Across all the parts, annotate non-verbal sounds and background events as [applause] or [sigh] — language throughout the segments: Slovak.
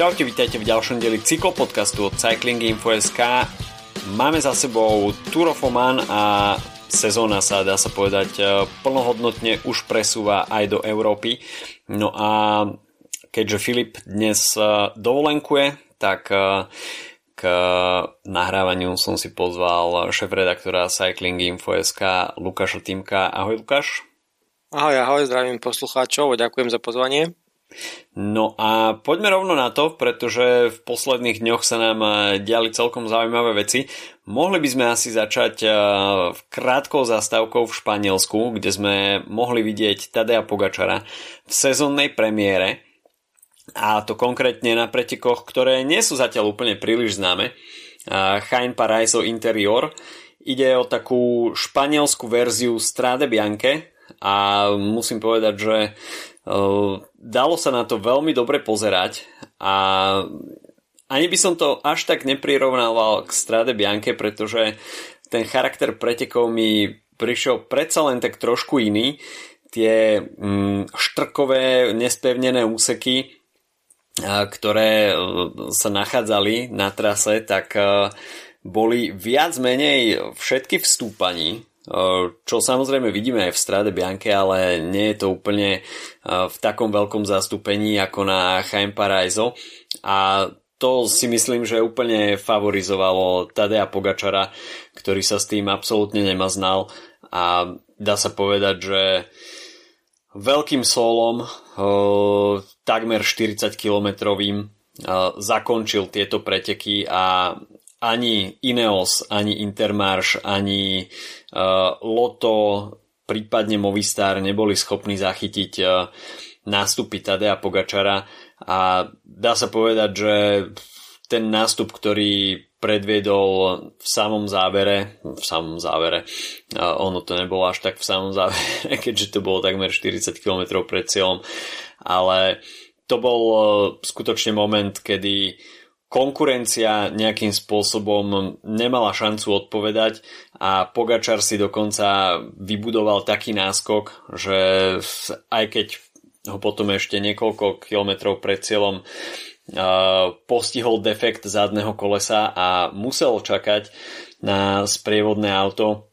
Čaute, vítajte v ďalšom dieli cyklopodcastu od Cycling Info.sk. Máme za sebou Tour of Oman a sezóna sa, dá sa povedať, e, plnohodnotne už presúva aj do Európy. No a keďže Filip dnes e, dovolenkuje, tak e, k nahrávaniu som si pozval šéf-redaktora Cycling Info.sk Lukáša Týmka. Ahoj Lukáš. Ahoj, ahoj, zdravím poslucháčov, ďakujem za pozvanie. No a poďme rovno na to, pretože v posledných dňoch sa nám eh, diali celkom zaujímavé veci. Mohli by sme asi začať eh, krátkou zastávkou v Španielsku, kde sme mohli vidieť Tadea Pogačara v sezónnej premiére. A to konkrétne na pretekoch, ktoré nie sú zatiaľ úplne príliš známe. Chain Paraiso Interior. Ide o takú španielskú verziu Strade Bianche a musím povedať, že dalo sa na to veľmi dobre pozerať a ani by som to až tak neprirovnával k Strade Bianche, pretože ten charakter pretekov mi prišiel predsa len tak trošku iný. Tie mm, štrkové, nespevnené úseky, ktoré e, sa nachádzali na trase, tak e, boli viac menej všetky vstúpaní čo samozrejme vidíme aj v Strade Bianche, ale nie je to úplne v takom veľkom zastúpení ako na Chaim Paraiso. A to si myslím, že úplne favorizovalo Tadea Pogačara, ktorý sa s tým absolútne nemaznal. A dá sa povedať, že veľkým solom takmer 40 kilometrovým zakončil tieto preteky a ani Ineos, ani Intermarš, ani uh, Loto, prípadne Movistar neboli schopní zachytiť uh, nástupy Tadea Pogačara. A dá sa povedať, že ten nástup, ktorý predviedol v samom závere, v samom závere, uh, ono to nebolo až tak v samom závere, [laughs] keďže to bolo takmer 40 km pred cieľom, ale to bol uh, skutočne moment, kedy uh, konkurencia nejakým spôsobom nemala šancu odpovedať a Pogačar si dokonca vybudoval taký náskok, že aj keď ho potom ešte niekoľko kilometrov pred cieľom postihol defekt zadného kolesa a musel čakať na sprievodné auto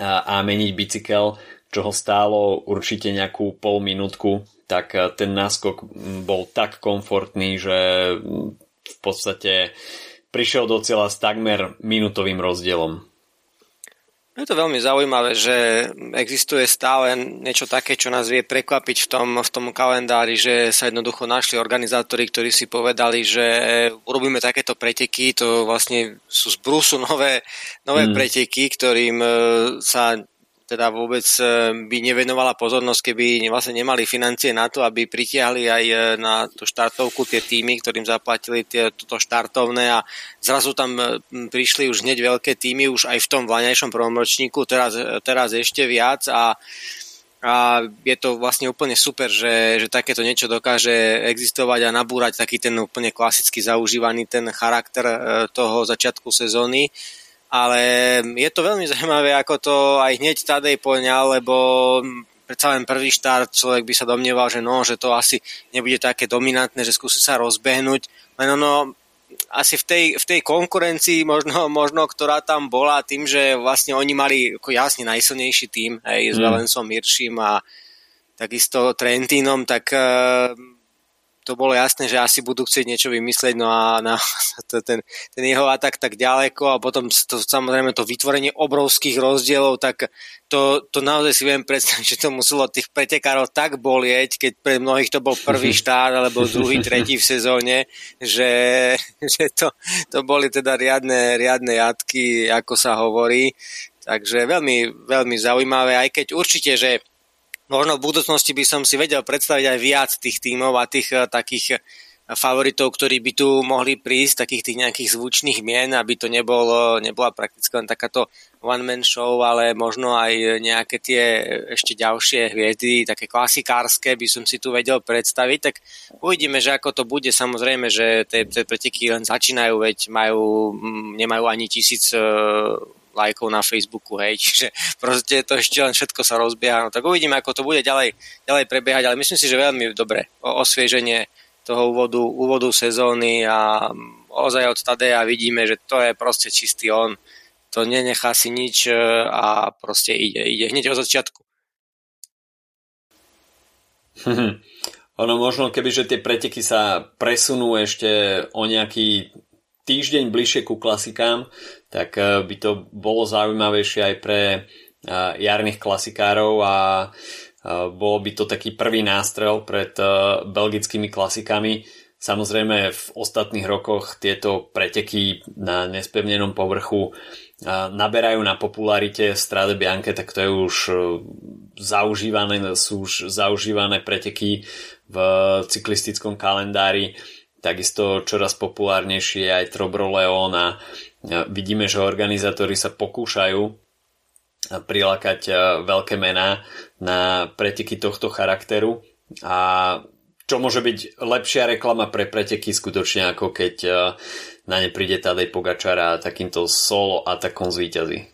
a, a meniť bicykel, čo ho stálo určite nejakú pol minútku, tak ten náskok bol tak komfortný, že v podstate prišiel do cieľa s takmer minútovým rozdielom. Je to veľmi zaujímavé, že existuje stále niečo také, čo nás vie prekvapiť v tom, v tom kalendári, že sa jednoducho našli organizátori, ktorí si povedali, že urobíme takéto preteky, to vlastne sú z brusu nové, nové mm. preteky, ktorým e, sa teda vôbec e, by nevenovala pozornosť, keby vlastne nemali financie na to, aby pritiahli aj e, na tú štartovku tie týmy, ktorým zaplatili tie, toto štartovné a zrazu tam e, prišli už hneď veľké týmy, už aj v tom vlaňajšom prvom ročníku, teraz, teraz ešte viac a a je to vlastne úplne super, že, že takéto niečo dokáže existovať a nabúrať taký ten úplne klasicky zaužívaný ten charakter toho začiatku sezóny ale je to veľmi zaujímavé, ako to aj hneď Tadej poňal, lebo predsa len prvý štart človek by sa domnieval, že no, že to asi nebude také dominantné, že skúsi sa rozbehnúť, len ono asi v tej, v tej konkurencii možno, možno, ktorá tam bola tým, že vlastne oni mali ako jasne najsilnejší tým, s mm. Valensom Mirším a takisto Trentínom, tak to bolo jasné, že asi budú chcieť niečo vymyslieť, no a na, to, ten, ten jeho atak tak ďaleko a potom to, samozrejme to vytvorenie obrovských rozdielov, tak to, to naozaj si viem predstaviť, že to muselo tých pretekárov tak bolieť, keď pre mnohých to bol prvý [laughs] štát alebo druhý, tretí v sezóne, že, že to, to boli teda riadne, riadne jatky, ako sa hovorí. Takže veľmi, veľmi zaujímavé, aj keď určite, že možno v budúcnosti by som si vedel predstaviť aj viac tých tímov a tých eh, takých eh, favoritov, ktorí by tu mohli prísť, takých tých nejakých zvučných mien, aby to nebolo, nebola prakticky len takáto one-man show, ale možno aj nejaké tie ešte ďalšie hviezdy, také klasikárske by som si tu vedel predstaviť, tak uvidíme, že ako to bude. Samozrejme, že tie, preteky len začínajú, veď majú, mm, nemajú ani tisíc eh, lajkov na Facebooku, hej, [laughs] čiže proste to ešte len všetko sa rozbieha, no tak uvidíme, ako to bude ďalej, ďalej prebiehať, ale myslím si, že veľmi dobre, o, osvieženie toho úvodu, úvodu sezóny a ozaj od Tadeja vidíme, že to je proste čistý on. To nenechá si nič e, a proste ide, ide hneď od začiatku. [laughs] ono možno, kebyže tie preteky sa presunú ešte o nejaký týždeň bližšie ku klasikám, tak e, by to bolo zaujímavejšie aj pre e, jarných klasikárov a bolo by to taký prvý nástrel pred belgickými klasikami Samozrejme v ostatných rokoch tieto preteky na nespevnenom povrchu naberajú na popularite Strade Bianche, tak to je už zaužívané, sú už zaužívané preteky v cyklistickom kalendári. Takisto čoraz populárnejšie je aj Trobro Leon a vidíme, že organizátori sa pokúšajú prilákať e, veľké mená na preteky tohto charakteru a čo môže byť lepšia reklama pre preteky skutočne ako keď eh, na ne príde Tadej Pogačara takýmto solo atakom zvýťazí.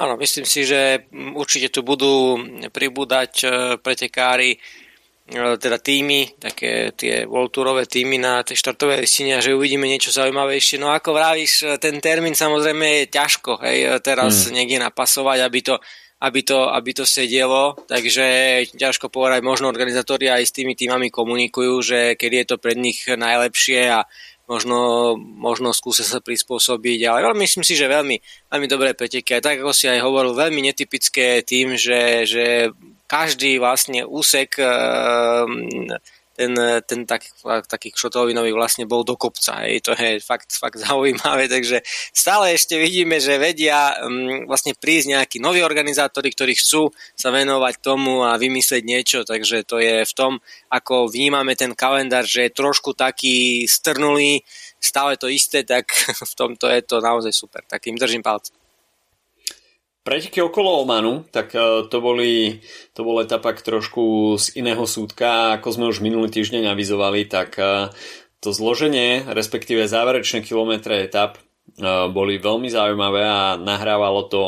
Áno, myslím si, že určite tu budú pribúdať pretekári, teda týmy, také tie World Tourové týmy na tej štartovej listine že uvidíme niečo zaujímavejšie. No ako vravíš, ten termín samozrejme je ťažko, hej, teraz hmm. niekde napasovať, aby to aby to, aby to sedelo, takže ťažko povedať, možno organizátori aj s tými týmami komunikujú, že kedy je to pre nich najlepšie a možno, možno skúsia sa prispôsobiť, ale myslím si, že veľmi, veľmi dobré preteky. A tak ako si aj hovoril, veľmi netypické tým, že, že každý vlastne úsek ten, ten tak, taký šotovinový vlastne bol do kopca. Hej. To je fakt, fakt [laughs] zaujímavé, takže stále ešte vidíme, že vedia um, vlastne prísť nejakí noví organizátori, ktorí chcú sa venovať tomu a vymyslieť niečo, takže to je v tom, ako vnímame ten kalendár, že je trošku taký strnulý, stále to isté, tak [laughs] v tomto je to naozaj super. Takým držím palcom. Preteky okolo Omanu, tak e, to, boli, to bol etapak trošku z iného súdka. Ako sme už minulý týždeň avizovali, tak e, to zloženie, respektíve záverečné kilometre etap e, boli veľmi zaujímavé a nahrávalo to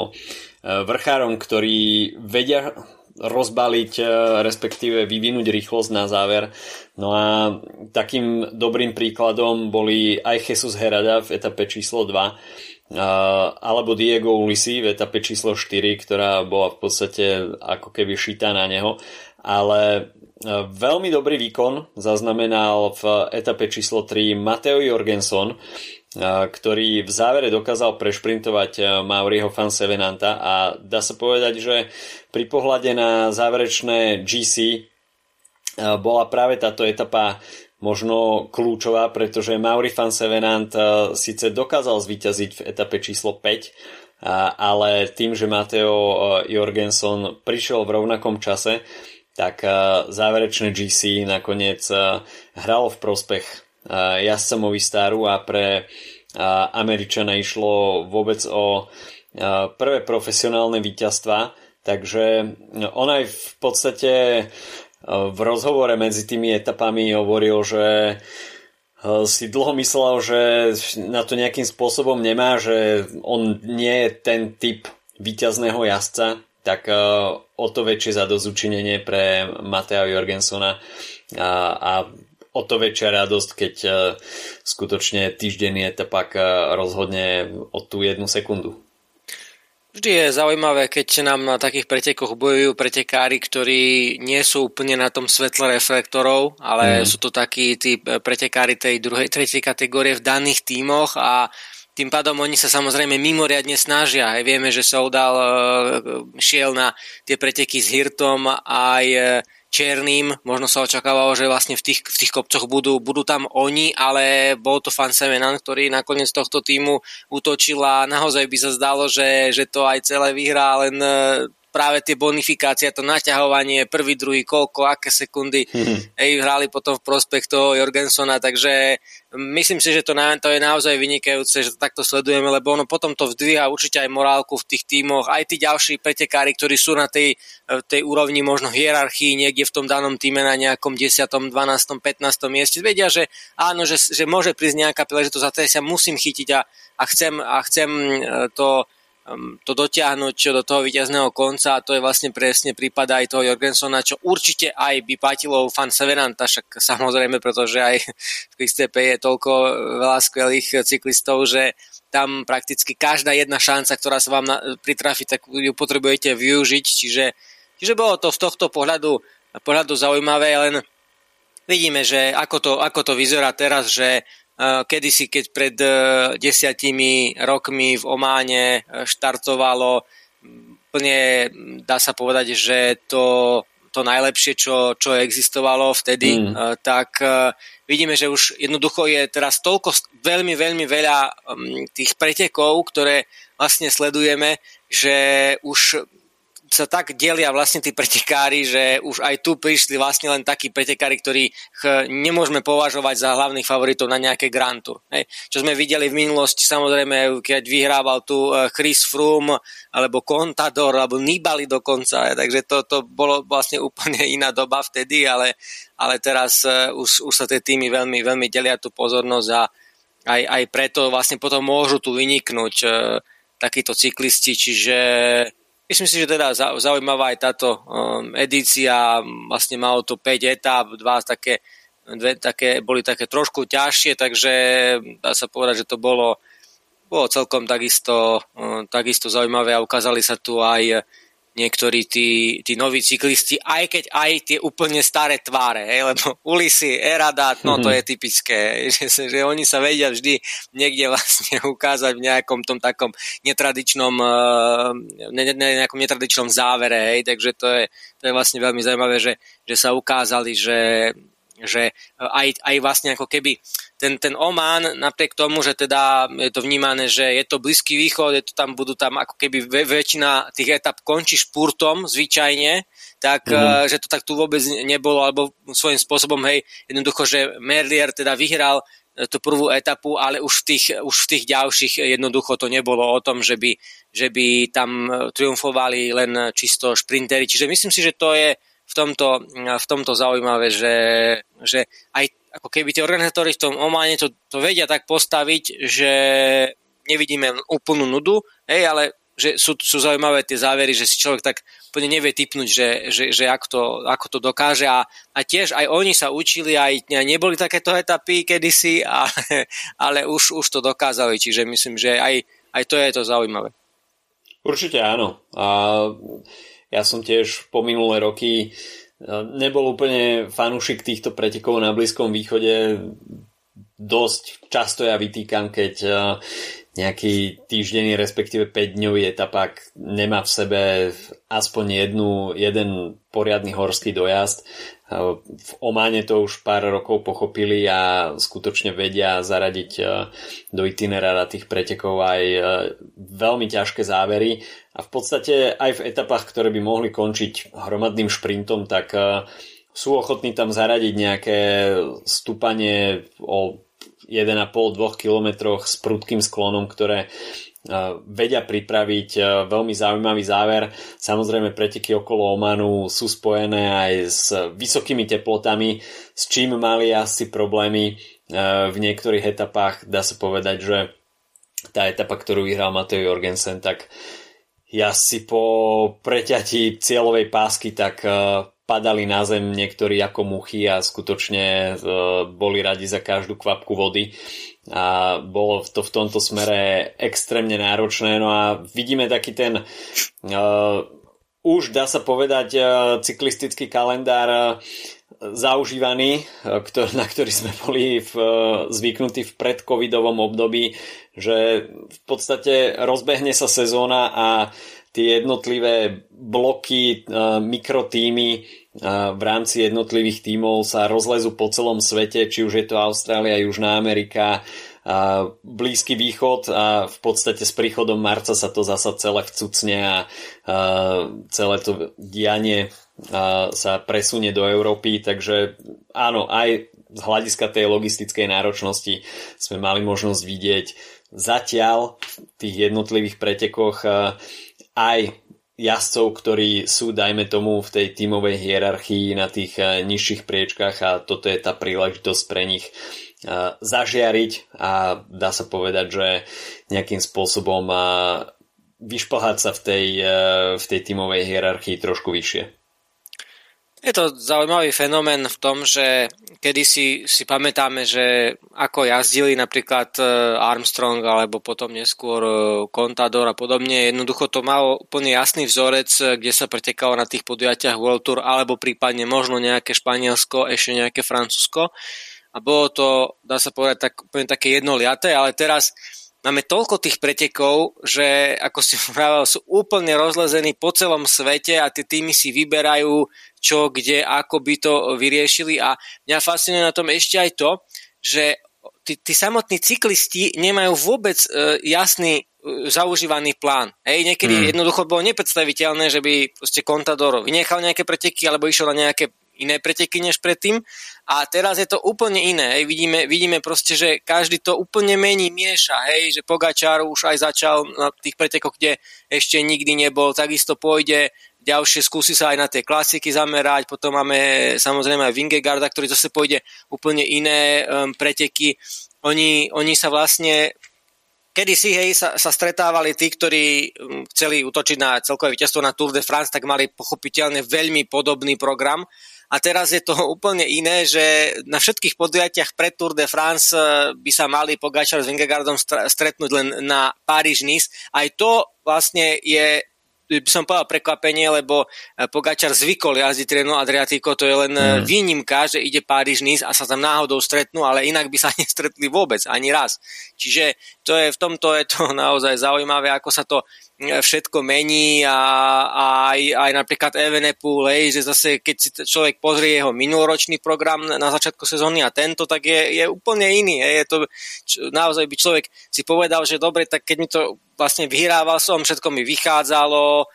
vrchárom, ktorí vedia rozbaliť, respektíve vyvinúť rýchlosť na záver. No a takým dobrým príkladom boli aj Jesus Herada v etape číslo 2, alebo Diego Ulisi v etape číslo 4, ktorá bola v podstate ako keby šitá na neho. Ale veľmi dobrý výkon zaznamenal v etape číslo 3 Mateo Jorgenson, ktorý v závere dokázal prešprintovať Mauriho van Sevenanta a dá sa povedať, že pri pohľade na záverečné GC bola práve táto etapa možno kľúčová, pretože Mauri van Sevenant uh, síce dokázal zvíťaziť v etape číslo 5, uh, ale tým, že Mateo uh, Jorgenson prišiel v rovnakom čase, tak záverečné GC nakoniec hralo v prospech jazdca Movistaru a pre Američana išlo vôbec o prvé profesionálne víťazstva, takže on aj v podstate v rozhovore medzi tými etapami hovoril, že e, si dlho myslel, že na to nejakým spôsobom nemá, že on nie je ten typ víťazného jazdca, tak e, o to väčšie zadozučinenie pre Matea Jorgensona a, a o to väčšia radosť, keď e, skutočne týždenný etapak rozhodne o tú jednu sekundu. Vždy je zaujímavé, keď nám na takých pretekoch bojujú pretekári, ktorí nie sú úplne na tom svetle reflektorov, ale mm. sú to takí tí pretekári tej druhej, tretej kategórie v daných tímoch a tým pádom oni sa samozrejme mimoriadne snažia. Aj vieme, že Soudal e, šiel na tie preteky s Hirtom aj e, Černým, možno sa očakávalo, že vlastne v tých, v tých kopcoch budú, budú tam oni, ale bol to Fan Semenan, ktorý nakoniec tohto týmu útočil a naozaj by sa zdalo, že, že to aj celé vyhrá, len práve tie bonifikácie, to naťahovanie, prvý, druhý, koľko, aké sekundy mm-hmm. ej, hrali potom v prospech toho Jorgensona, takže myslím si, že to, na, to je naozaj vynikajúce, že to takto sledujeme, lebo ono potom to vdvíha určite aj morálku v tých tímoch, aj tí ďalší pretekári, ktorí sú na tej, tej úrovni možno hierarchii niekde v tom danom týme na nejakom 10., 12., 15. mieste, vedia, že áno, že, že môže prísť nejaká príležitosť a tej sa musím chytiť a, a chcem, a chcem e, to to dotiahnuť do toho víťazného konca a to je vlastne presne prípad aj toho Jorgensona, čo určite aj by platilo fan Severanta, však samozrejme, pretože aj [laughs] v Kristepe je toľko veľa skvelých cyklistov, že tam prakticky každá jedna šanca, ktorá sa vám pritrafi, tak ju potrebujete využiť, čiže, čiže bolo to z tohto pohľadu, pohľadu zaujímavé, len vidíme, že ako to, ako to vyzerá teraz, že kedysi, keď pred e, desiatimi rokmi v Ománe e, štartovalo plne, dá sa povedať, že to, to najlepšie, čo, čo existovalo vtedy, mm. Tak vidíme, že už jednoducho je teraz toľko veľmi, veľmi veľa tých pretekov, ktoré vlastne sledujeme, že už sa tak delia vlastne tí pretekári, že už aj tu prišli vlastne len takí pretekári, ktorých nemôžeme považovať za hlavných favoritov na nejaké Grand Tour. Hej. Čo sme videli v minulosti, samozrejme, keď vyhrával tu eh, Chris Froome, alebo Contador, alebo Nibali dokonca, takže to, to bolo vlastne úplne [laughs] iná doba vtedy, ale, ale teraz uh, už, už sa tie týmy veľmi, veľmi delia tú pozornosť a aj, aj preto vlastne potom môžu tu vyniknúť uh, takíto cyklisti, čiže Myslím si, že teda zaujímavá aj táto um, edícia, vlastne malo to 5 etáp, dva také, dve také, boli také trošku ťažšie, takže dá sa povedať, že to bolo, bolo celkom takisto, um, takisto zaujímavé a ukázali sa tu aj niektorí tí, tí noví cyklisti, aj keď aj tie úplne staré tváre, hej, lebo Ulisy, Eradat, no to mhm. je typické, [laughs] že, že oni sa vedia vždy niekde vlastne [laughs] ukázať v nejakom tom takom netradičnom, eh, ne, ne, nejakom netradičnom závere, hej, takže to je, to je vlastne veľmi zaujímavé, že, že sa ukázali, že že aj, aj vlastne ako keby ten, ten Oman, napriek tomu, že teda je to vnímané, že je to Blízky východ, je to tam, budú tam ako keby väčšina tých etap končí špurtom zvyčajne, tak mm-hmm. že to tak tu vôbec nebolo, alebo svojím spôsobom, hej, jednoducho, že Merlier teda vyhral eh, tú prvú etapu, ale už v tých, už v tých ďalších jednoducho to nebolo o tom, že by, že by tam triumfovali len čisto šprintery. Čiže myslím si, že to je v tomto, v tomto zaujímavé, že, že aj ako keby tie organizátori v tom Ománe to, to vedia tak postaviť, že nevidíme úplnú nudu, hej, ale že sú, sú zaujímavé tie závery, že si človek tak úplne nevie typnúť, že, že, že ako, to, ako to dokáže a, a tiež aj oni sa učili, aj neboli takéto etapy kedysi, ale, [laughs] ale už, už to dokázali, čiže myslím, že aj, aj to je to zaujímavé. Určite áno. A ja som tiež po minulé roky e, nebol úplne fanúšik týchto pretekov na Blízkom východe. Dosť často ja vytýkam, keď e, nejaký týždenný, respektíve 5-dňový etapák nemá v sebe aspoň jednu, jeden poriadny horský dojazd. E, v Ománe to už pár rokov pochopili a skutočne vedia zaradiť do itinerára tých pretekov aj veľmi ťažké závery. A v podstate aj v etapách, ktoré by mohli končiť hromadným šprintom, tak e, sú ochotní tam zaradiť nejaké stúpanie o 1,5-2 km s prudkým sklonom, ktoré e, vedia pripraviť e, veľmi zaujímavý záver. Samozrejme preteky okolo Omanu sú spojené aj s vysokými teplotami, s čím mali asi problémy v niektorých etapách. Dá sa povedať, že tá etapa, ktorú vyhral Matej Jorgensen, tak ja si po preťatí cieľovej pásky tak uh, padali na zem niektorí ako muchy a skutočne boli radi za každú kvapku vody a bolo to v tomto smere extrémne náročné. No a vidíme taký ten uh, už dá sa povedať cyklistický kalendár zaužívaný, [laughs] na ktorý sme boli v, zvyknutí v predcovidovom období že v podstate rozbehne sa sezóna a tie jednotlivé bloky, mikrotýmy e, v rámci jednotlivých tímov sa rozlezú po celom svete, či už je to Austrália, Južná Amerika, Blízky východ a v podstate s príchodom marca sa to zasa celé vcucne a celé to dianie sa presunie do Európy, takže áno, aj z hľadiska tej logistickej náročnosti sme mali možnosť vidieť zatiaľ v tých jednotlivých pretekoch aj jazdcov, ktorí sú, dajme tomu, v tej tímovej hierarchii na tých eh, nižších priečkách a toto je tá príležitosť pre nich eh, zažiariť a dá sa povedať, že nejakým spôsobom vyšplhať sa v tej, v tej tímovej hierarchii trošku vyššie. Je to zaujímavý fenomén v tom, že kedy si, si pamätáme, že ako jazdili napríklad e, Armstrong alebo potom neskôr e, Contador a podobne, jednoducho to malo úplne jasný vzorec, e, kde sa pretekalo na tých podujatiach World Tour alebo prípadne možno nejaké Španielsko, ešte nejaké Francúzsko. A bolo to, dá sa povedať, tak, úplne také jednoliaté, ale teraz máme toľko tých pretekov, že ako si [laughs] vravel, sú úplne rozlezení po celom svete a tie týmy si vyberajú čo, kde, ako by to vyriešili a mňa fascinuje na tom ešte aj to, že tí, tí samotní cyklisti nemajú vôbec e, jasný e, zaužívaný plán. Hej, niekedy mm. jednoducho bolo nepredstaviteľné, že by proste Contador vynechal nejaké preteky alebo išiel na nejaké iné preteky než predtým. A teraz je to úplne iné. Hej. Vidíme, vidíme proste, že každý to úplne mení, mieša. Hej. Že Pogačar už aj začal na tých pretekoch, kde ešte nikdy nebol. Takisto pôjde ďalšie, skúsi sa aj na tie klasiky zamerať. Potom máme samozrejme aj Vingegaarda, ktorý zase pôjde úplne iné um, preteky. Oni, oni sa vlastne Kedy si hej, sa, sa stretávali tí, ktorí um, chceli utočiť na celkové víťazstvo na Tour de France, tak mali pochopiteľne veľmi podobný program a teraz je to [laughs] úplne iné, že na všetkých podujatiach pre Tour de France eh, by sa mali Pogačar s Vingegaardom stretnúť len na Paríž-Nice. Aj to vlastne je som povedal prekvapenie, lebo eh, Pogačar zvykol jazdiť Treno Adriatico, to je len mm. výnimka, že ide Paríž Nice a sa tam náhodou stretnú, ale inak by sa [laughs] nestretli vôbec, ani raz. Čiže to je, v tomto je to [laughs] naozaj zaujímavé, ako sa to všetko mení a, a aj, aj napríklad Evenepoel, hej, že zase keď si človek pozrie jeho minuloročný program na začiatku sezóny a tento, tak je, je úplne iný. Hej. Je to, čo, naozaj by človek si povedal, že dobre, tak keď mi to vlastne vyhrával som, všetko mi vychádzalo,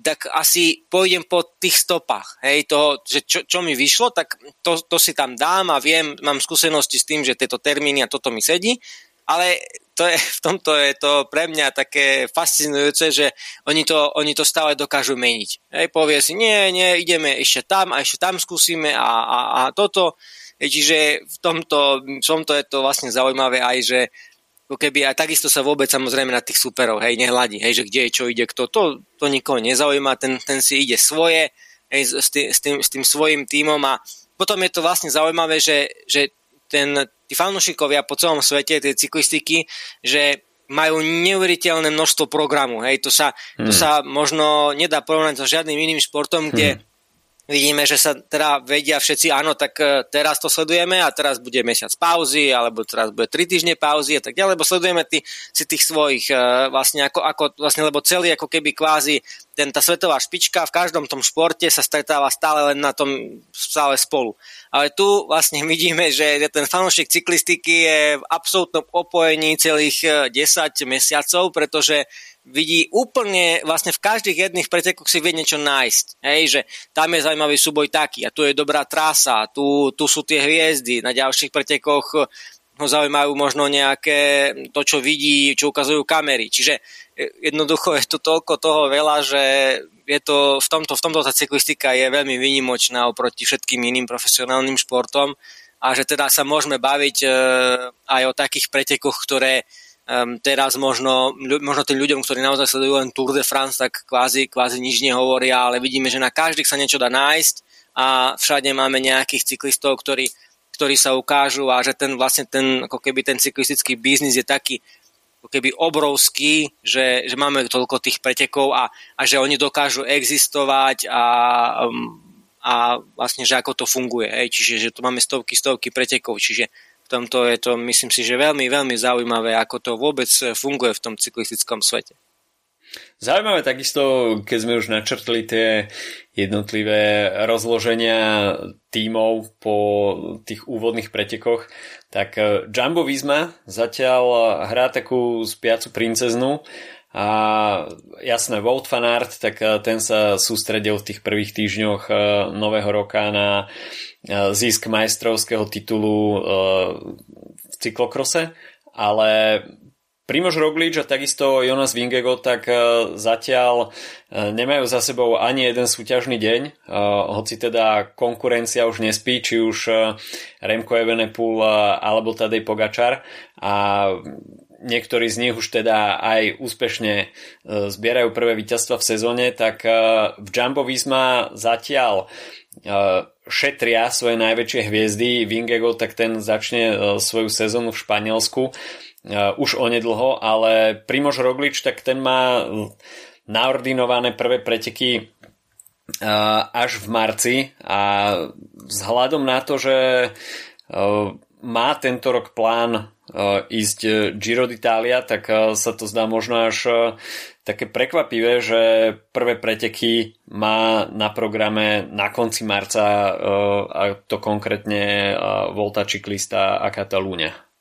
tak asi pôjdem po tých stopách, hej, toho, že čo, čo mi vyšlo, tak to, to si tam dám a viem, mám skúsenosti s tým, že tieto termíny a toto mi sedí, ale to je, v tomto je to pre mňa také fascinujúce, že oni to, oni to stále dokážu meniť. Hej, povie si, nie, nie, ideme ešte tam a ešte tam skúsime a, a, a toto. Čiže v tomto, v tomto je to vlastne zaujímavé aj, že keby aj takisto sa vôbec samozrejme na tých superov, hej, nehľadí, hej, že kde je, čo ide, kto, to, to nikoho nezaujíma, ten, ten si ide svoje, hej, s, tým, s, tým, s tým svojim tímom a potom je to vlastne zaujímavé, že, že ten, tí fanúšikovia po celom svete, tie cyklistiky, že majú neuveriteľné množstvo programu. Hej, to sa, hmm. to sa možno nedá porovnať so žiadnym iným športom, kde hmm vidíme, že sa teda vedia všetci, áno, tak e, teraz to sledujeme a teraz bude mesiac pauzy, alebo teraz bude tri týždne pauzy a tak ďalej, lebo sledujeme tý, si tých svojich e, vlastne ako, ako vlastne, lebo celý ako keby kvázi ten, tá svetová špička v každom tom športe sa stretáva stále len na tom stále spolu. Ale tu vlastne [laughs] vidíme, že ten fanúšik cyklistiky je v absolútnom opojení celých 10 e, mesiacov, pretože vidí úplne, vlastne v každých jedných pretekoch si vie niečo nájsť. Hej, že tam je zaujímavý súboj taký a tu je dobrá trasa, tu, tu sú tie hviezdy, na ďalších pretekoch ho zaujímajú možno nejaké to, čo vidí, čo ukazujú kamery. Čiže e, jednoducho je to toľko toho veľa, že je to, v tomto, v tomto tá cyklistika je veľmi výnimočná oproti všetkým iným profesionálnym športom a že teda sa môžeme baviť e, aj o takých pretekoch, ktoré um, teraz možno, možno tým ľuďom, ktorí naozaj sledujú len Tour de France, tak kvázi, kvázi nič nehovoria, ale vidíme, že na každých sa niečo dá nájsť a všade máme nejakých cyklistov, ktorí, ktorí sa ukážu a že ten vlastne ten, ako keby ten cyklistický biznis je taký ako keby obrovský, že, že máme toľko tých pretekov a, a že oni dokážu existovať a, a vlastne, že ako to funguje. Hej. Čiže, že tu máme stovky, stovky pretekov, čiže tomto je to, myslím si, že veľmi, veľmi zaujímavé, ako to vôbec funguje v tom cyklistickom svete. Zaujímavé takisto, keď sme už načrtli tie jednotlivé rozloženia tímov po tých úvodných pretekoch, tak eh, Jumbo Visma zatiaľ hrá takú spiacu princeznu a jasné, Wout van Aert, tak eh, ten sa sústredil v tých prvých týždňoch eh, nového roka na E, zisk majstrovského titulu e, v cyklokrose, ale Primož Roglič a takisto Jonas Vingego tak e, zatiaľ nemajú za sebou ani jeden súťažný deň, hoci teda konkurencia už nespí, či už Remko Evenepoel alebo Tadej Pogačar. A niektorí z nich už teda aj úspešne zbierajú prvé víťazstva v sezóne, tak v Jumbo Visma zatiaľ šetria svoje najväčšie hviezdy. Vingego tak ten začne svoju sezónu v Španielsku už onedlho, ale Primož Roglič tak ten má naordinované prvé preteky až v marci a vzhľadom na to, že má tento rok plán ísť Giro d'Italia, tak sa to zdá možno až také prekvapivé, že prvé preteky má na programe na konci marca a to konkrétne Volta Ciclista a Katalúňa.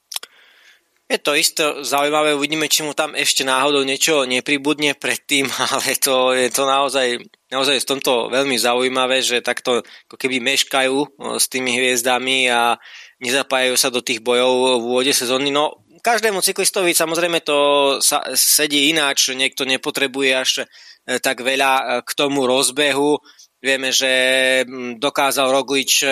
Je to isto zaujímavé, uvidíme, či mu tam ešte náhodou niečo nepribudne predtým, [laughs] ale to je to naozaj, naozaj v tomto veľmi zaujímavé, že takto ako keby meškajú s tými hviezdami a nezapájajú sa do tých bojov v úvode sezóny. No, každému cyklistovi samozrejme to sa, sedí ináč, niekto nepotrebuje až e, tak veľa e, k tomu rozbehu. Vieme, že dokázal Roglič e,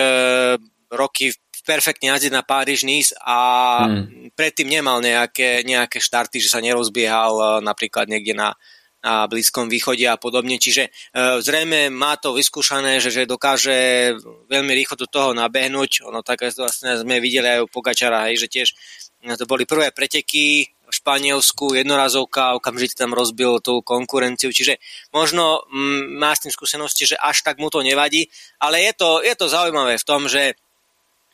roky perfektne jazdiť na Paríž Nice a hmm. predtým nemal nejaké, nejaké štarty, že sa nerozbiehal napríklad niekde na, na Blízkom východe a podobne. Čiže e, zrejme má to vyskúšané, že, že dokáže veľmi rýchlo do toho nabehnúť. Ono tak vlastne sme videli aj u Pogačara, hej, že tiež e, to boli prvé preteky v Španielsku, jednorazovka, okamžite tam rozbil tú konkurenciu, čiže možno m, má s tým skúsenosti, že až tak mu to nevadí, ale je to, je to zaujímavé v tom, že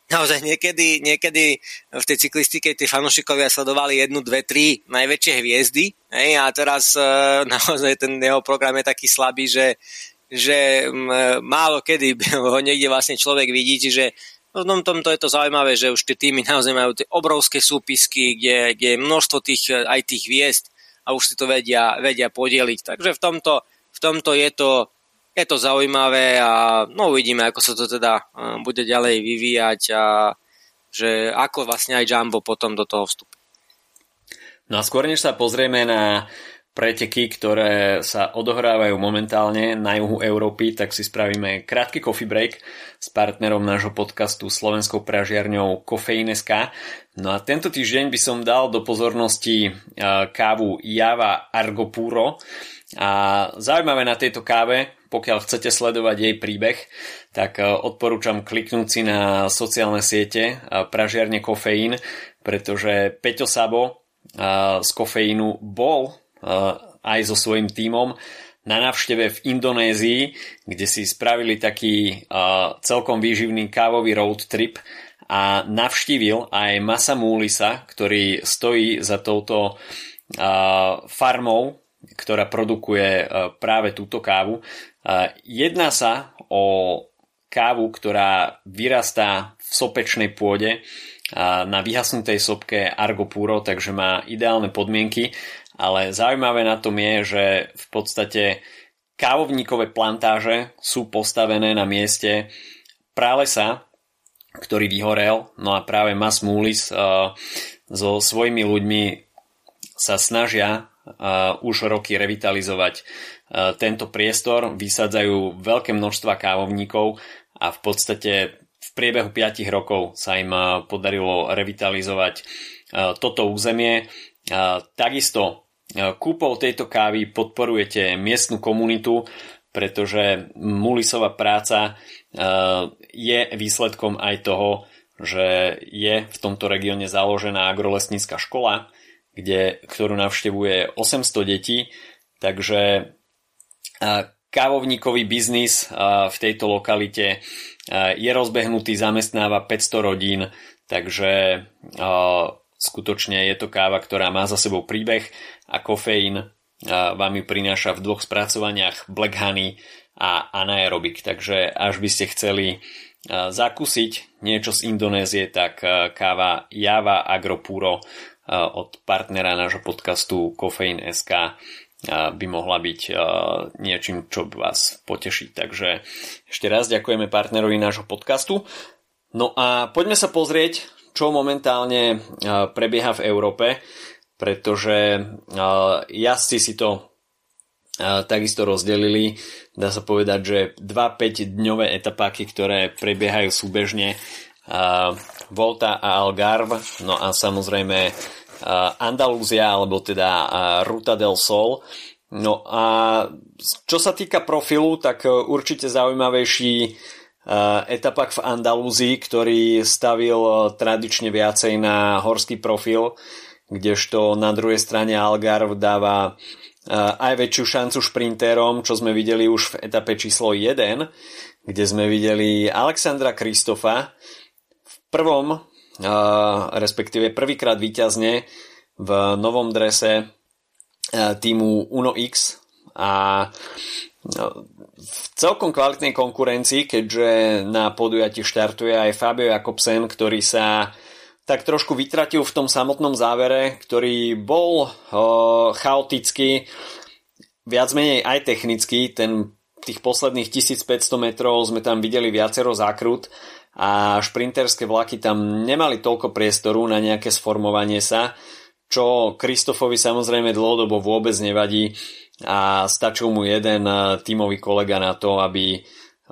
naozaj niekedy, niekedy v tej cyklistike tí fanúšikovia sledovali jednu, dve, tri najväčšie hviezdy hej, a teraz e, [laughs] naozaj ten jeho program je taký slabý, že, že m, málo kedy [laughs] ho niekde vlastne človek vidí, čiže v tom, tomto je to zaujímavé, že už tie týmy naozaj majú tie obrovské súpisky, kde, kde je množstvo tých, aj tých hviezd a už si to vedia, vedia podeliť. Takže v tomto, v tomto je to je to zaujímavé a no uvidíme, ako sa to teda eh, bude ďalej vyvíjať a že ako vlastne aj Jumbo potom do toho vstúpi. No a skôr než sa pozrieme na preteky, ktoré sa odohrávajú momentálne na juhu Európy, tak si spravíme krátky coffee break s partnerom nášho podcastu slovenskou pražiarňou Kofeíneska. No a tento týždeň by som dal do pozornosti eh, kávu Java Argopuro. A zaujímavé na tejto káve, pokiaľ chcete sledovať jej príbeh, tak e, odporúčam kliknúť si na sociálne siete e, Pražiarne Kofeín, pretože Peťo Sabo e, z Kofeínu bol aj so svojím tímom na návšteve v Indonézii, kde si spravili taký celkom výživný kávový road trip a navštívil aj Masa Mulisa, ktorý stojí za touto farmou ktorá produkuje e, práve túto kávu. E, jedná sa o kávu, ktorá vyrastá v sopečnej pôde e, na vyhasnutej sopke Argo Puro, takže má ideálne podmienky, ale zaujímavé na tom je, že v podstate kávovníkové plantáže sú postavené na mieste pralesa, ktorý vyhorel, no a práve Mas Mulis so svojimi ľuďmi sa snažia už roky revitalizovať tento priestor. Vysádzajú veľké množstva kávovníkov a v podstate v priebehu 5 rokov sa im podarilo revitalizovať toto územie. Takisto kúpou tejto kávy podporujete miestnu komunitu, pretože Mulisová práca je výsledkom aj toho, že je v tomto regióne založená agrolesnícka škola, kde, ktorú navštevuje 800 detí, takže kávovníkový biznis v tejto lokalite je rozbehnutý, zamestnáva 500 rodín, takže skutočne je to káva, ktorá má za sebou príbeh a kofeín vám ju prináša v dvoch spracovaniach Black Honey a anaerobik, takže až by ste chceli zakúsiť niečo z Indonézie, tak káva Java Agropuro od partnera nášho podcastu Kofeín.sk by mohla byť niečím, čo by vás poteší. Takže ešte raz ďakujeme partnerovi nášho podcastu. No a poďme sa pozrieť, čo momentálne prebieha v Európe, pretože jazdci si to takisto rozdelili. Dá sa povedať, že 2-5 dňové etapáky, ktoré prebiehajú súbežne Volta a Algarve, no a samozrejme Andalúzia, alebo teda Ruta del Sol. No a čo sa týka profilu, tak určite zaujímavejší etapak v Andalúzii, ktorý stavil tradične viacej na horský profil, kdežto na druhej strane Algarve dáva aj väčšiu šancu šprintérom, čo sme videli už v etape číslo 1, kde sme videli Alexandra Kristofa prvom, respektíve prvýkrát výťazne v novom drese týmu Uno X a v celkom kvalitnej konkurencii, keďže na podujati štartuje aj Fabio Jakobsen, ktorý sa tak trošku vytratil v tom samotnom závere, ktorý bol o, chaotický, viac menej aj technický. Ten, tých posledných 1500 metrov sme tam videli viacero zákrut a šprinterské vlaky tam nemali toľko priestoru na nejaké sformovanie sa, čo Kristofovi samozrejme dlhodobo vôbec nevadí a stačil mu jeden eh, tímový kolega na to, aby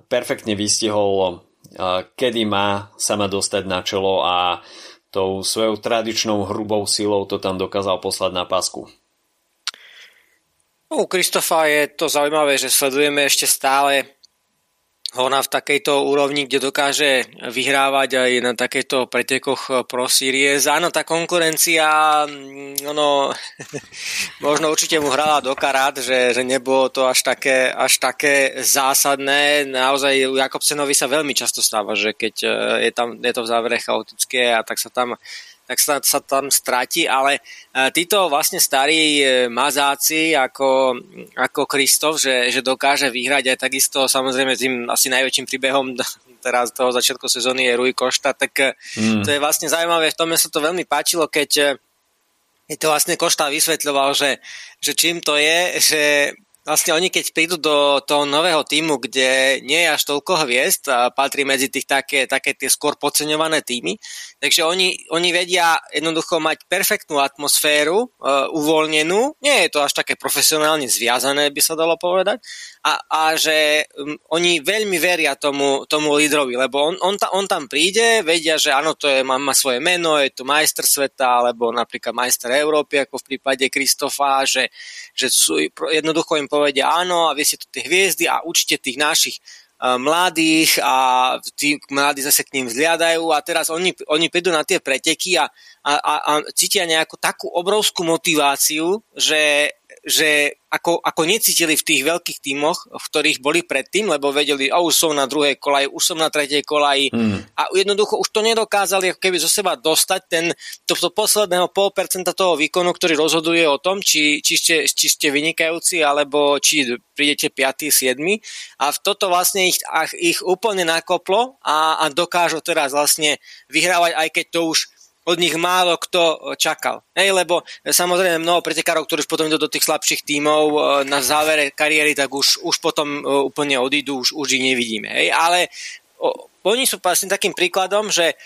perfektne vystihol, eh, kedy má sa ma dostať na čelo a tou svojou tradičnou hrubou silou to tam dokázal poslať na pasku. U Kristofa je to zaujímavé, že sledujeme ešte stále ona v takejto úrovni, kde dokáže vyhrávať aj na takýchto pretekoch Pro Series. Áno, tá konkurencia, mm, ono, [laughs] možno určite mu hrala do karát, že, že nebolo to až také, až také zásadné. Naozaj u Jakobsenovi sa veľmi často stáva, že keď e, je, tam, je to v závere chaotické a tak sa tam tak sa, sa tam stratí, ale e, títo vlastne starí e, mazáci ako, ako Kristof, že, že dokáže vyhrať aj takisto samozrejme tým asi najväčším príbehom teraz toho začiatku sezóny je Rui Košta, tak mm. to je vlastne zaujímavé, v tom sa to veľmi páčilo, keď je to vlastne Košta vysvetľoval, že, že čím to je, že vlastne oni keď prídu do toho nového týmu, kde nie je až toľko hviezd a patrí medzi tých také, také tie skôr podceňované týmy, takže oni, oni vedia jednoducho mať perfektnú atmosféru, uh, uvoľnenú, nie je to až také profesionálne zviazané, by sa dalo povedať, a, a že um, oni veľmi veria tomu, tomu lídrovi, lebo on, on, ta, on tam príde, vedia, že áno, to je, má, má svoje meno, je to majster sveta, alebo napríklad majster Európy, ako v prípade Kristofa, že, že sú, jednoducho im povedia áno a vy ste tu tie hviezdy a učite tých našich mladých a tí mladí zase k ním vzliadajú a teraz oni, oni prídu na tie preteky a, a, a cítia nejakú takú obrovskú motiváciu, že že ako, ako necítili v tých veľkých tímoch, v ktorých boli predtým, lebo vedeli, a už som na druhej kolaji, už som na tretej kolaji mm. a jednoducho už to nedokázali ako keby zo seba dostať ten, to, to posledného pol percenta toho výkonu, ktorý rozhoduje o tom, či, či, ste, či ste vynikajúci, alebo či prídete 5. 7. A v toto vlastne ich, ich úplne nakoplo a, a dokážu teraz vlastne vyhrávať, aj keď to už od nich málo kto čakal. Hej, lebo samozrejme mnoho pretekárov, ktorí už potom idú do tých slabších tímov e, na závere kariéry, tak už, už potom e, úplne odídu, už, už ich nevidíme. Hej, ale o, oni sú vlastne takým príkladom, že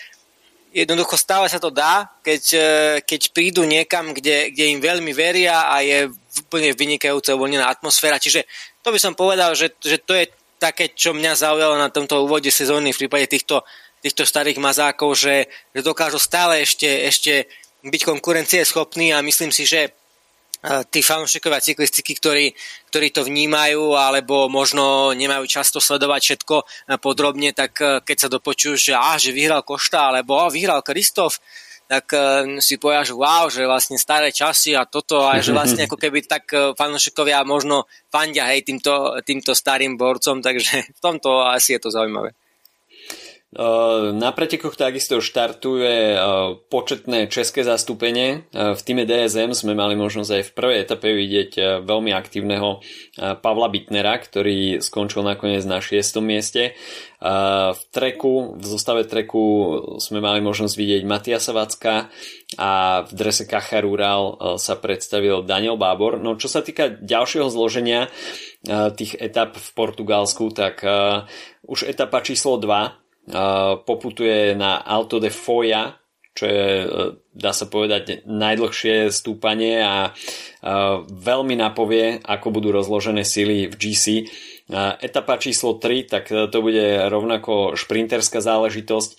jednoducho stále sa to dá, keď, e, keď prídu niekam, kde, kde im veľmi veria a je úplne vynikajúca uvoľnená atmosféra. Čiže to by som povedal, že, že to je také, čo mňa zaujalo na tomto úvode sezóny v prípade týchto týchto starých mazákov, že, že dokážu stále ešte, ešte byť konkurencieschopní a myslím si, že tí fanúšikovia cyklistiky, ktorí, ktorí to vnímajú alebo možno nemajú často sledovať všetko podrobne, tak keď sa dopočujú, že, á, že vyhral Košta alebo á, vyhral Kristof, tak si povedia, že wow, že vlastne staré časy a toto a že vlastne ako keby tak fanúšikovia možno fandia hej týmto, týmto starým borcom, takže v tomto asi je to zaujímavé. Na pretekoch takisto štartuje početné české zastúpenie. V týme DSM sme mali možnosť aj v prvej etape vidieť veľmi aktívneho Pavla Bitnera, ktorý skončil nakoniec na 6. mieste. V treku, v zostave treku sme mali možnosť vidieť Matiasa Vacka a v drese Kacha Rural sa predstavil Daniel Bábor. No čo sa týka ďalšieho zloženia tých etap v Portugalsku, tak už etapa číslo 2 poputuje na Alto de Foya, čo je, e, dá sa povedať, najdlhšie stúpanie a veľmi napovie, ako budú rozložené sily v GC. Etapa číslo 3, tak to bude rovnako šprinterská záležitosť.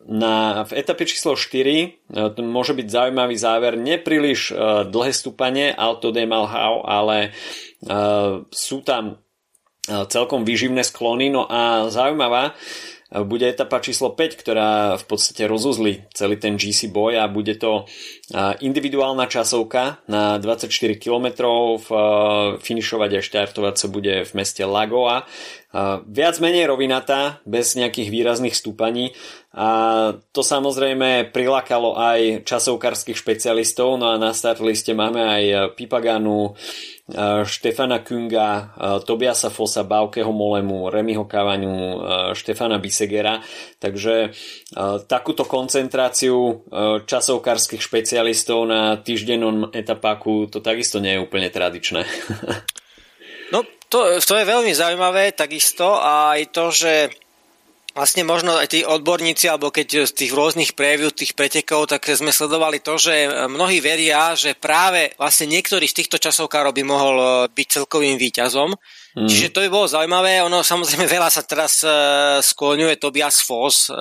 Na, v etape číslo 4 to môže byť zaujímavý záver, nepríliš dlhé stúpanie Alto de Malhau, ale sú tam celkom výživné sklony. No a zaujímavá bude etapa číslo 5, ktorá v podstate rozuzli celý ten GC boj a bude to individuálna časovka na 24 km, finišovať a štartovať sa bude v meste Lagoa. Viac menej rovinatá, bez nejakých výrazných stúpaní a to samozrejme prilákalo aj časovkarských špecialistov, no a na start liste máme aj Pipaganu, Štefana Kunga, Tobiasa Fosa, Baukeho Molemu, Remiho Kavaňu, Štefana Bisegera. Takže takúto koncentráciu časovkárskych špecialistov na týždennom etapáku to takisto nie je úplne tradičné. [laughs] No, to, to je veľmi zaujímavé takisto a aj to, že vlastne možno aj tí odborníci, alebo keď z tých rôznych preview, tých pretekov, tak sme sledovali to, že mnohí veria, že práve vlastne niektorý z týchto časovkárov by mohol e, byť celkovým výťazom. Mm. Čiže to by bolo zaujímavé. Ono samozrejme veľa sa teraz uh, skloňuje Tobias Foss uh,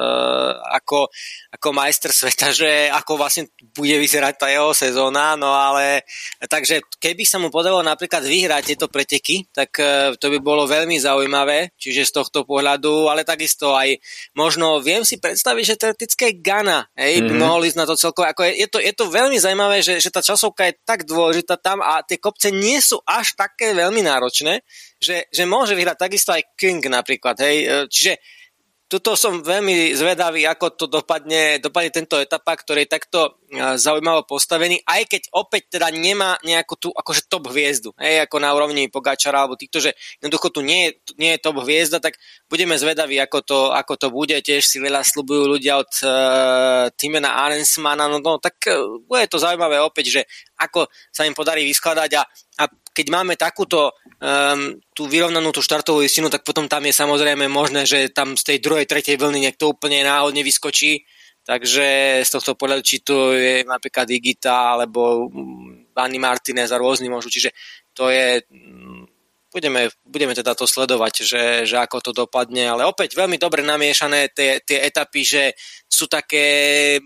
ako, ako majster sveta, že ako vlastne bude vyzerať tá jeho sezóna, no ale takže keby sa mu podarilo napríklad vyhrať tieto preteky, tak uh, to by bolo veľmi zaujímavé, čiže z tohto pohľadu, ale takisto aj možno viem si predstaviť, že teoretické Gana hej, mm-hmm. mohol ísť na to celkovo. Ako je, je, to, je to veľmi zaujímavé, že, že tá časovka je tak dôležitá tam a tie kopce nie sú až také veľmi náročné, že, že môže vyhrať takisto aj King napríklad. Hej? E, čiže tuto som veľmi zvedavý, ako to dopadne, dopadne tento etapa, ktorý je takto e, zaujímavo postavený, aj keď opäť teda nemá nejakú tú akože top hviezdu, hej, ako na úrovni Pogačara alebo týchto, že jednoducho tu nie je, nie je top hviezda, tak budeme zvedaví, ako to, ako to bude, tiež si veľa slubujú ľudia od uh, Timena Arensmana, no, no tak uh, bude to zaujímavé opäť, že ako sa im podarí vyskladať a, a keď máme takúto um, tú vyrovnanú tú štartovú listinu, tak potom tam je samozrejme možné, že tam z tej druhej, tretej vlny niekto úplne náhodne vyskočí. Takže z tohto pohľadu, či to je napríklad Digita alebo Dani Martinez a rôzni môžu. Čiže to je budeme, budeme teda to sledovať, že, že ako to dopadne, ale opäť veľmi dobre namiešané tie, tie etapy, že sú také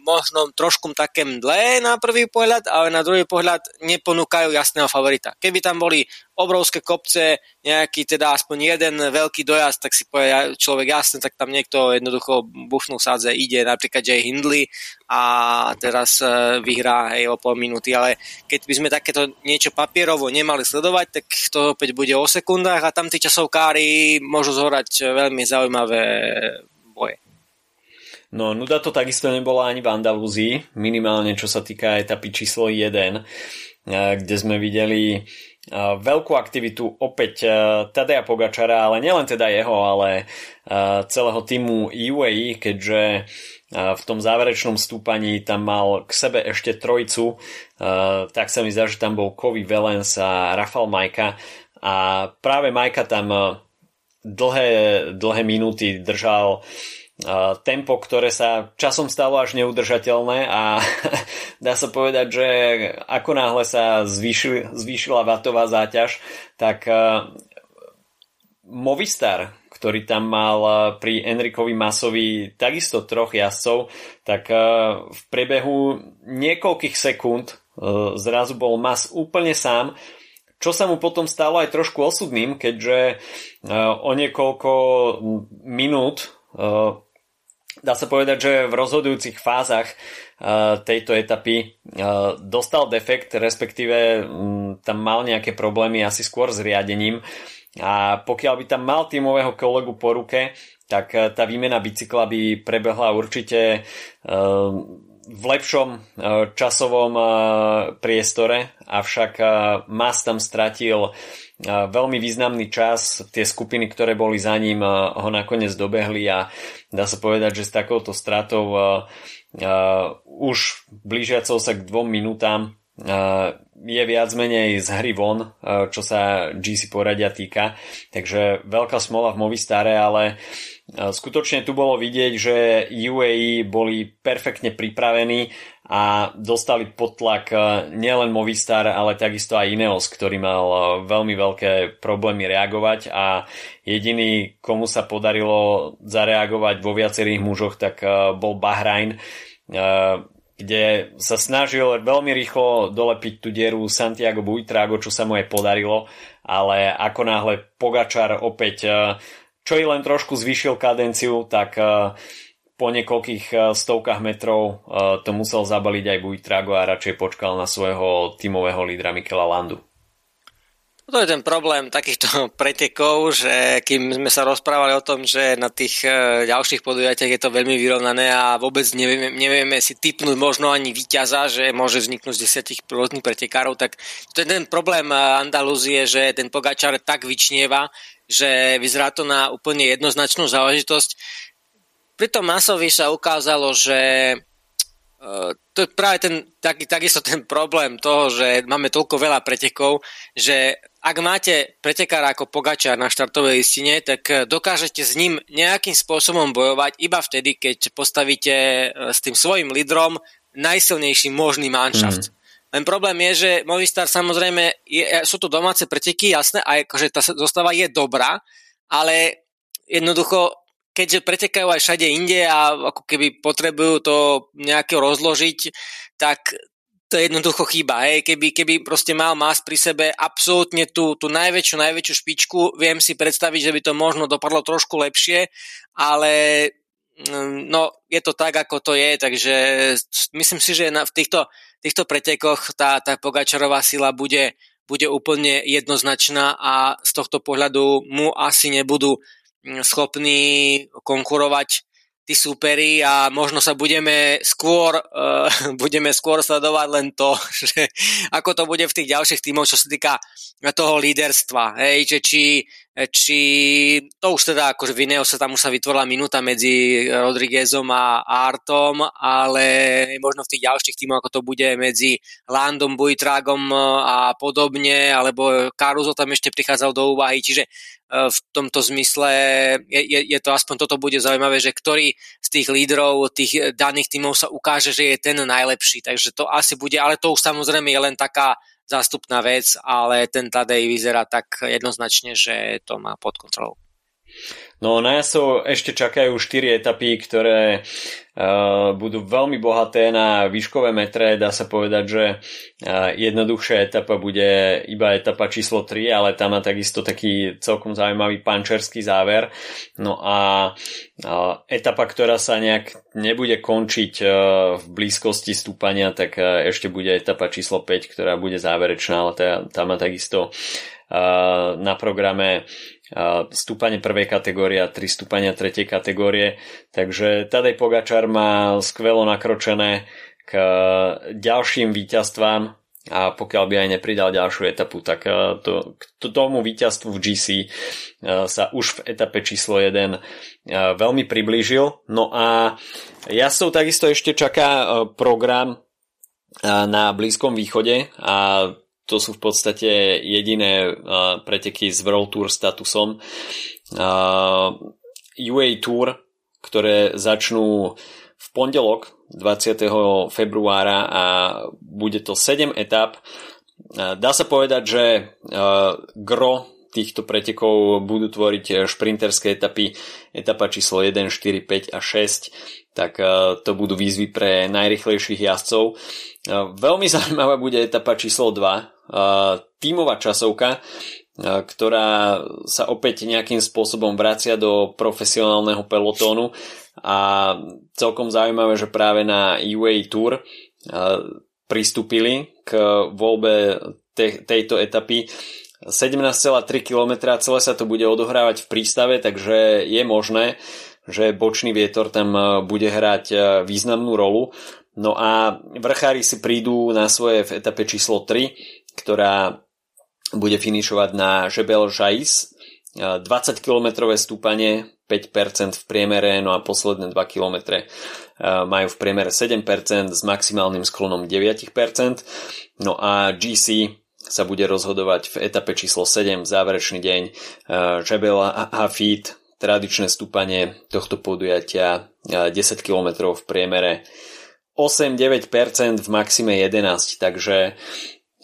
možno trošku také mdlé na prvý pohľad, ale na druhý pohľad neponúkajú jasného favorita. Keby tam boli obrovské kopce, nejaký teda aspoň jeden veľký dojazd, tak si povie človek jasne, tak tam niekto jednoducho buchnú sádze ide, napríklad Jay Hindley a teraz e, vyhrá hej, o pol minúty, ale keď by sme takéto niečo papierovo nemali sledovať, tak to opäť bude o sekundách a tam tí časovkári môžu zhorať veľmi zaujímavé. No, nuda to takisto nebola ani v Andalúzii, minimálne čo sa týka etapy číslo 1, e, kde sme videli veľkú aktivitu opäť Tadeja Pogačara, ale nielen teda jeho, ale celého týmu UAE, keďže v tom záverečnom stúpaní tam mal k sebe ešte trojcu, tak sa mi zdá, že tam bol Kovy Velens a Rafal Majka. A práve Majka tam dlhé, dlhé minúty držal tempo, ktoré sa časom stalo až neudržateľné a [laughs] dá sa povedať, že ako náhle sa zvýšil, zvýšila vatová záťaž, tak Movistar, ktorý tam mal pri Enrikovi Masovi takisto troch jazdcov, tak v priebehu niekoľkých sekúnd zrazu bol Mas úplne sám, čo sa mu potom stalo aj trošku osudným, keďže o niekoľko minút dá sa povedať, že v rozhodujúcich fázach tejto etapy dostal defekt, respektíve tam mal nejaké problémy asi skôr s riadením. A pokiaľ by tam mal tímového kolegu po ruke, tak tá výmena bicykla by prebehla určite v lepšom časovom priestore, avšak Mas tam stratil veľmi významný čas. Tie skupiny, ktoré boli za ním, ho nakoniec dobehli a dá sa povedať, že s takouto stratou už blížiacou sa k dvom minútam je viac menej z hry von, čo sa GC poradia týka. Takže veľká smola v Movistare, ale skutočne tu bolo vidieť, že UAE boli perfektne pripravení a dostali pod tlak nielen Movistar, ale takisto aj Ineos, ktorý mal veľmi veľké problémy reagovať. A jediný, komu sa podarilo zareagovať vo viacerých mužoch, tak bol Bahrain, kde sa snažil veľmi rýchlo dolepiť tú dieru Santiago Buitrago, čo sa mu aj podarilo, ale ako náhle Pogačar opäť čo i len trošku zvýšil kadenciu, tak po niekoľkých eh, stovkách metrov eh, to musel zabaliť aj Buitrago a radšej počkal na svojho tímového lídra Mikela Landu. To je ten problém takýchto [laughs] pretekov, že kým sme sa rozprávali o tom, že na tých ďalších podujatiach je to veľmi vyrovnané a vôbec nevieme, nevieme si typnúť možno ani víťaza, že môže vzniknúť z desiatich rôznych pretekárov, tak to je ten problém Andalúzie, že ten Pogačar tak vyčnieva, že vyzerá to na úplne jednoznačnú záležitosť pri tom Masovi sa ukázalo, že uh, to je práve ten, tak, takisto ten problém toho, že máme toľko veľa pretekov, že ak máte pretekára ako Pogačar na štartovej listine, tak e, dokážete s ním nejakým spôsobom bojovať iba vtedy, keď postavíte e, s tým svojim lídrom najsilnejší možný manšaft. Mm. Len problém je, že Movistar samozrejme, je, sú to domáce preteky, jasné, a akože tá zostava je dobrá, ale jednoducho keďže pretekajú aj všade inde a ako keby potrebujú to nejako rozložiť, tak to je jednoducho chyba. Hej. Keby, keby proste mal Mas pri sebe absolútne tú, tú najväčšiu, najväčšiu špičku, viem si predstaviť, že by to možno dopadlo trošku lepšie, ale mm, no, je to tak, ako to je, takže myslím si, že na, v týchto, týchto pretekoch tá, tá Pogačarová sila bude, bude úplne jednoznačná a z tohto pohľadu mu asi nebudú schopní konkurovať tí súperi a možno sa budeme skôr, uh, [laughs] budeme skôr sledovať len to, [laughs] že ako to bude v tých ďalších tímoch, čo sa týka toho líderstva. Hej, že či, či to už teda akože v sa tam už sa vytvorila minúta medzi Rodriguezom a Artom, ale možno v tých ďalších tímoch, ako to bude medzi Landom, Buitragom a podobne, alebo Caruso tam ešte prichádzal do úvahy, čiže E, v tomto zmysle je, je, je to aspoň toto bude zaujímavé, že ktorý z tých lídrov tých daných tímov sa ukáže, že je ten najlepší. Takže to asi bude, ale to už samozrejme je len taká zástupná vec, ale ten Tadej vyzerá tak jednoznačne, že to má pod kontrolou. No na jazdcov ešte čakajú 4 etapy, ktoré uh, budú veľmi bohaté na výškové metre. Dá sa povedať, že uh, jednoduchšia etapa bude iba etapa číslo 3, ale tam má takisto taký celkom zaujímavý pančerský záver. No a uh, etapa, ktorá sa nejak nebude končiť uh, v blízkosti stúpania, tak uh, ešte bude etapa číslo 5, ktorá bude záverečná, ale tá, tá má takisto uh, na programe stúpanie prvej kategórie a 3 stúpania tretej kategórie. Takže Tadej Pogačar má skvelo nakročené k ďalším víťazstvám a pokiaľ by aj nepridal ďalšiu etapu, tak to, k tomu víťazstvu v GC sa už v etape číslo 1 veľmi priblížil. No a ja som takisto ešte čaká program na Blízkom východe a to sú v podstate jediné preteky s World Tour statusom. UA Tour, ktoré začnú v pondelok 20. februára a bude to 7 etap. Dá sa povedať, že gro týchto pretekov budú tvoriť šprinterské etapy, etapa číslo 1, 4, 5 a 6, tak to budú výzvy pre najrychlejších jazdcov. Veľmi [laughs] zaujímavá bude etapa číslo 2, tímová časovka, ktorá sa opäť nejakým spôsobom vracia do profesionálneho pelotónu a celkom zaujímavé, že práve na UA Tour pristúpili k voľbe te, tejto etapy 17,3 km, celé sa to bude odohrávať v prístave, takže je možné, že bočný vietor tam bude hrať významnú rolu. No a vrchári si prídu na svoje v etape číslo 3, ktorá bude finišovať na Žebel Žais. 20 km stúpanie, 5% v priemere, no a posledné 2 km majú v priemere 7% s maximálnym sklonom 9%. No a GC sa bude rozhodovať v etape číslo 7, záverečný deň Žebel Hafid, tradičné stúpanie tohto podujatia 10 km v priemere 8-9% v maxime 11, takže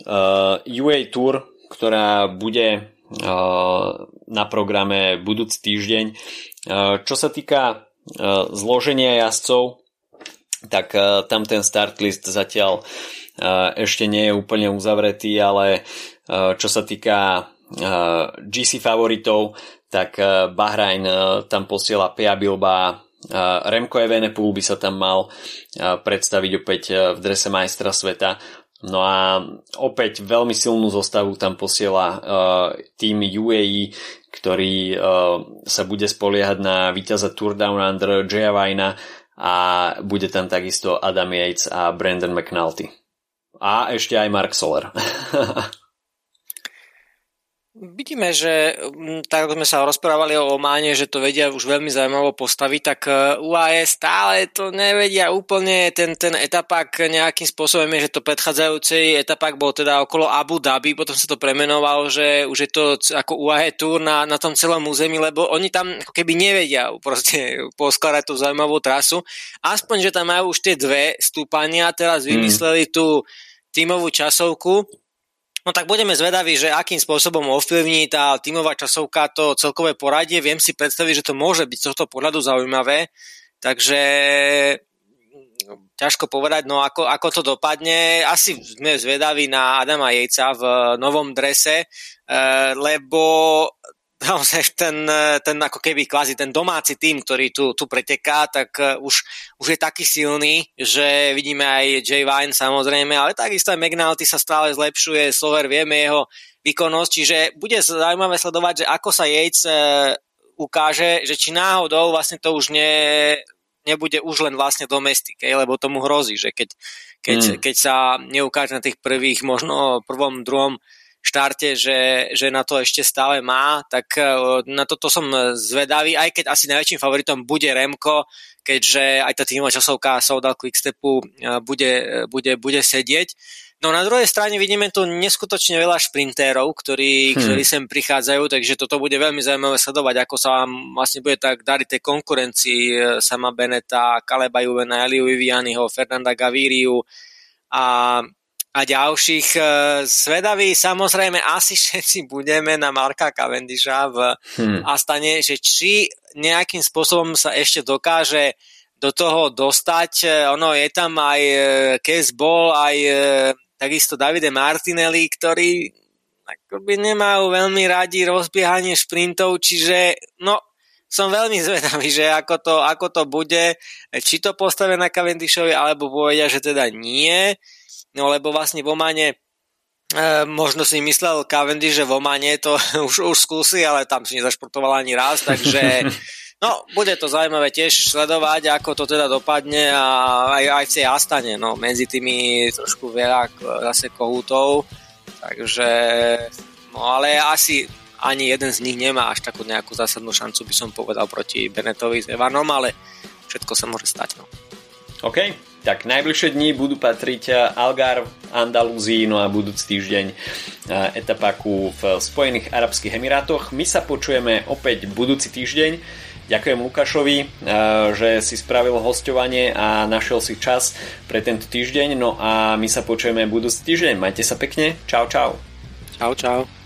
uh, UA Tour, ktorá bude uh, na programe budúci týždeň. Uh, čo sa týka zloženia jazdcov, tak tam ten start list zatiaľ ešte nie je úplne uzavretý, ale čo sa týka GC favoritov, tak uh, Bahrain tam posiela Pia Bilba Remko Evenepoel by sa tam mal predstaviť opäť v drese majstra sveta. No a opäť veľmi silnú zostavu tam posiela tým UAE, ktorý sa bude spoliehať na víťaza Tour Down Under Jaya Vajna a bude tam takisto Adam Yates a Brandon McNulty. A ešte aj Mark Soler. [laughs] Vidíme, že mm, tak ako sme sa rozprávali o Ománe, že to vedia už veľmi zaujímavo postaviť, tak e, UAE stále to nevedia úplne, ten, ten etapák nejakým spôsobom je, že to predchádzajúci etapák bol teda okolo Abu Dhabi, potom sa to premenovalo, že už je to ako UAE Tour na, na tom celom území, lebo oni tam ako keby nevedia proste [laughs] poskladať tú zaujímavú trasu. Aspoň, že tam majú už tie dve stúpania, teraz hmm. vymysleli mm. tú tímovú časovku, No tak budeme zvedaví, že akým spôsobom ovplyvní tá tímová časovka to celkové poradie. Viem si predstaviť, že to môže byť z tohto pohľadu zaujímavé, takže ťažko povedať, no ako, ako to dopadne. Asi sme zvedaví na Adama Jejca v novom drese, eh, lebo naozaj ten, ten ako keby kvázi ten domáci tým, ktorý tu, tu preteká, tak uh, už, už je taký silný, že vidíme aj Jay Vine samozrejme, ale takisto aj McNulty sa stále zlepšuje, Slover vieme jeho výkonnosť, čiže bude zaujímavé sledovať, že ako sa Yates uh, ukáže, že či náhodou vlastne to už ne, nebude už len vlastne domestik, lebo tomu hrozí, že keď, keď, mm. keď sa neukáže na tých prvých, možno prvom, druhom štarte, že, že na to ešte stále má, tak e, na toto som zvedavý, aj keď asi najväčším favoritom bude Remko, keďže aj tá tímová časovka Soudal Quickstepu e, bude, bude, bude sedieť. No na druhej strane vidíme tu neskutočne veľa šprintérov, ktorí, hmm. ktorí sem prichádzajú, takže toto bude veľmi zaujímavé sledovať, ako sa vám vlastne bude tak dariť tej konkurencii e, Sama Beneta, Kaleba Juvena, Eliu Vivianiho, Fernanda Gaviriu a a ďalších. E, Svedaví samozrejme asi všetci budeme na Marka Cavendisha v hmm. Astane, že či nejakým spôsobom sa ešte dokáže do toho dostať. E, ono je tam aj Case Ball, aj e, takisto Davide Martinelli, ktorí akoby nemajú veľmi radi rozbiehanie šprintov, čiže no, som veľmi [laughs] zvedavý, že ako to, ako to bude, či to postavia na Cavendishovi, alebo povedia, že teda nie. No lebo vlastne v Omane e, možno si myslel Cavendish, že v Omane to [laughs] už, už skúsi, ale tam si nezašportoval ani raz, takže [laughs] no, bude to zaujímavé tiež sledovať, ako to teda dopadne a aj, aj v tej Astane, no, medzi tými trošku veľa zase kohútov, takže no ale asi ani jeden z nich nemá až takú nejakú zásadnú šancu, by som povedal, proti Benetovi s Evanom, ale všetko sa môže stať. No. OK, tak najbližšie dni budú patriť Algarve, Andalúzii, no a budúci týždeň etapaku v Spojených Arabských Emirátoch. My sa počujeme opäť budúci týždeň. Ďakujem Lukášovi, že si spravil hostovanie a našiel si čas pre tento týždeň. No a my sa počujeme budúci týždeň. Majte sa pekne. Čau, čau. Čau, čau.